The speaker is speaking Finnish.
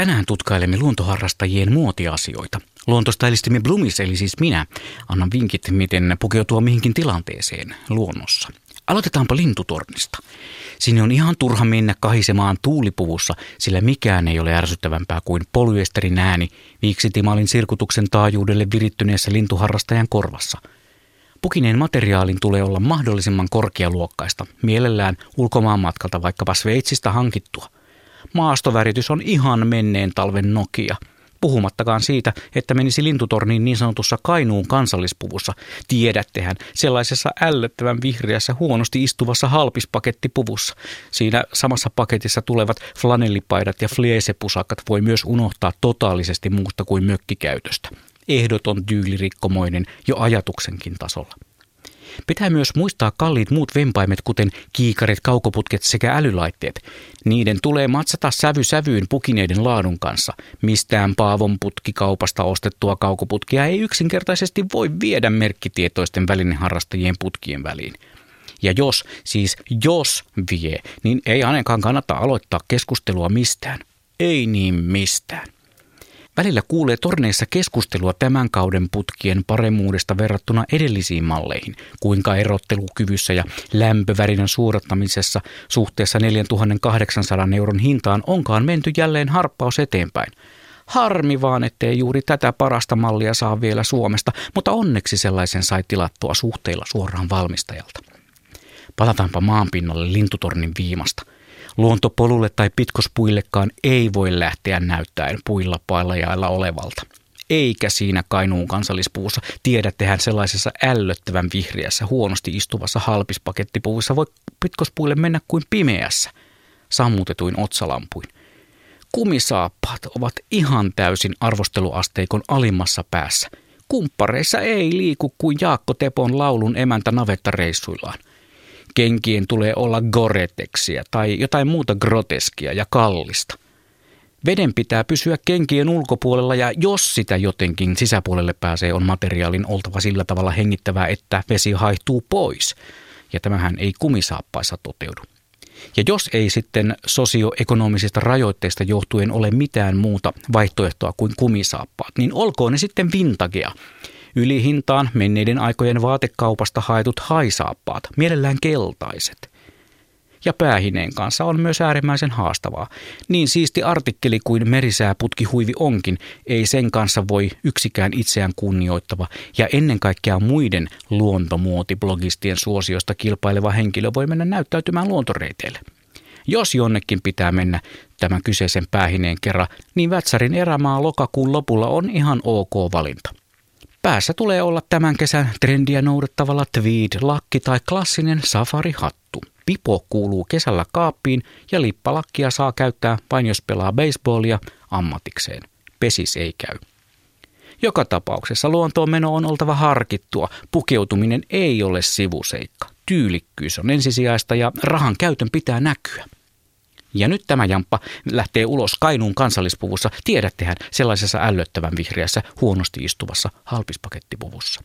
Tänään tutkailemme luontoharrastajien muotiasioita. Luontostylistimme Blumis, eli siis minä, annan vinkit, miten pukeutua mihinkin tilanteeseen luonnossa. Aloitetaanpa lintutornista. Sinne on ihan turha mennä kahisemaan tuulipuvussa, sillä mikään ei ole ärsyttävämpää kuin polyesterin ääni viiksitimalin sirkutuksen taajuudelle virittyneessä lintuharrastajan korvassa. Pukineen materiaalin tulee olla mahdollisimman korkealuokkaista, mielellään ulkomaan matkalta vaikkapa Sveitsistä hankittua – Maastoväritys on ihan menneen talven Nokia. Puhumattakaan siitä, että menisi lintutorniin niin sanotussa Kainuun kansallispuvussa. Tiedättehän, sellaisessa ällöttävän vihreässä huonosti istuvassa halpispakettipuvussa. Siinä samassa paketissa tulevat flanellipaidat ja fleesepusakat voi myös unohtaa totaalisesti muusta kuin mökkikäytöstä. Ehdoton tyylirikkomoinen jo ajatuksenkin tasolla. Pitää myös muistaa kalliit muut vempaimet, kuten kiikarit, kaukoputket sekä älylaitteet. Niiden tulee matsata sävy sävyyn pukineiden laadun kanssa. Mistään Paavon putkikaupasta ostettua kaukoputkia ei yksinkertaisesti voi viedä merkkitietoisten välineharrastajien putkien väliin. Ja jos, siis jos vie, niin ei ainakaan kannata aloittaa keskustelua mistään. Ei niin mistään. Välillä kuulee torneissa keskustelua tämän kauden putkien paremmuudesta verrattuna edellisiin malleihin, kuinka erottelukyvyssä ja lämpövärinän suorattamisessa suhteessa 4800 euron hintaan onkaan menty jälleen harppaus eteenpäin. Harmi vaan, ettei juuri tätä parasta mallia saa vielä Suomesta, mutta onneksi sellaisen sai tilattua suhteilla suoraan valmistajalta. Palataanpa maanpinnalle lintutornin viimasta – Luontopolulle tai pitkospuillekaan ei voi lähteä näyttäen puilla paalajailla olevalta. Eikä siinä Kainuun kansallispuussa. Tiedättehän sellaisessa ällöttävän vihreässä huonosti istuvassa halpispakettipuvussa voi pitkospuille mennä kuin pimeässä, sammutetuin otsalampuin. Kumisaappaat ovat ihan täysin arvosteluasteikon alimmassa päässä. Kumppareissa ei liiku kuin Jaakko Tepon laulun emäntä navettareissuillaan kenkien tulee olla goreteksia tai jotain muuta groteskia ja kallista. Veden pitää pysyä kenkien ulkopuolella ja jos sitä jotenkin sisäpuolelle pääsee, on materiaalin oltava sillä tavalla hengittävää, että vesi haihtuu pois. Ja tämähän ei kumisaappaissa toteudu. Ja jos ei sitten sosioekonomisista rajoitteista johtuen ole mitään muuta vaihtoehtoa kuin kumisaappaat, niin olkoon ne sitten vintagea. Ylihintaan menneiden aikojen vaatekaupasta haetut haisaappaat, mielellään keltaiset. Ja päähineen kanssa on myös äärimmäisen haastavaa. Niin siisti artikkeli kuin merisääputkihuivi onkin, ei sen kanssa voi yksikään itseään kunnioittava ja ennen kaikkea muiden luontomuotiblogistien suosiosta kilpaileva henkilö voi mennä näyttäytymään luontoreiteille. Jos jonnekin pitää mennä tämän kyseisen päähineen kerran, niin Vätsärin erämaa lokakuun lopulla on ihan ok valinta. Päässä tulee olla tämän kesän trendiä noudattavalla tweed-lakki tai klassinen safari-hattu. Pipo kuuluu kesällä kaappiin ja lippalakkia saa käyttää vain jos pelaa baseballia ammatikseen. Pesis ei käy. Joka tapauksessa luontoon meno on oltava harkittua. Pukeutuminen ei ole sivuseikka. Tyylikkyys on ensisijaista ja rahan käytön pitää näkyä. Ja nyt tämä jamppa lähtee ulos Kainuun kansallispuvussa, tiedättehän, sellaisessa ällöttävän vihreässä, huonosti istuvassa halpispakettipuvussa.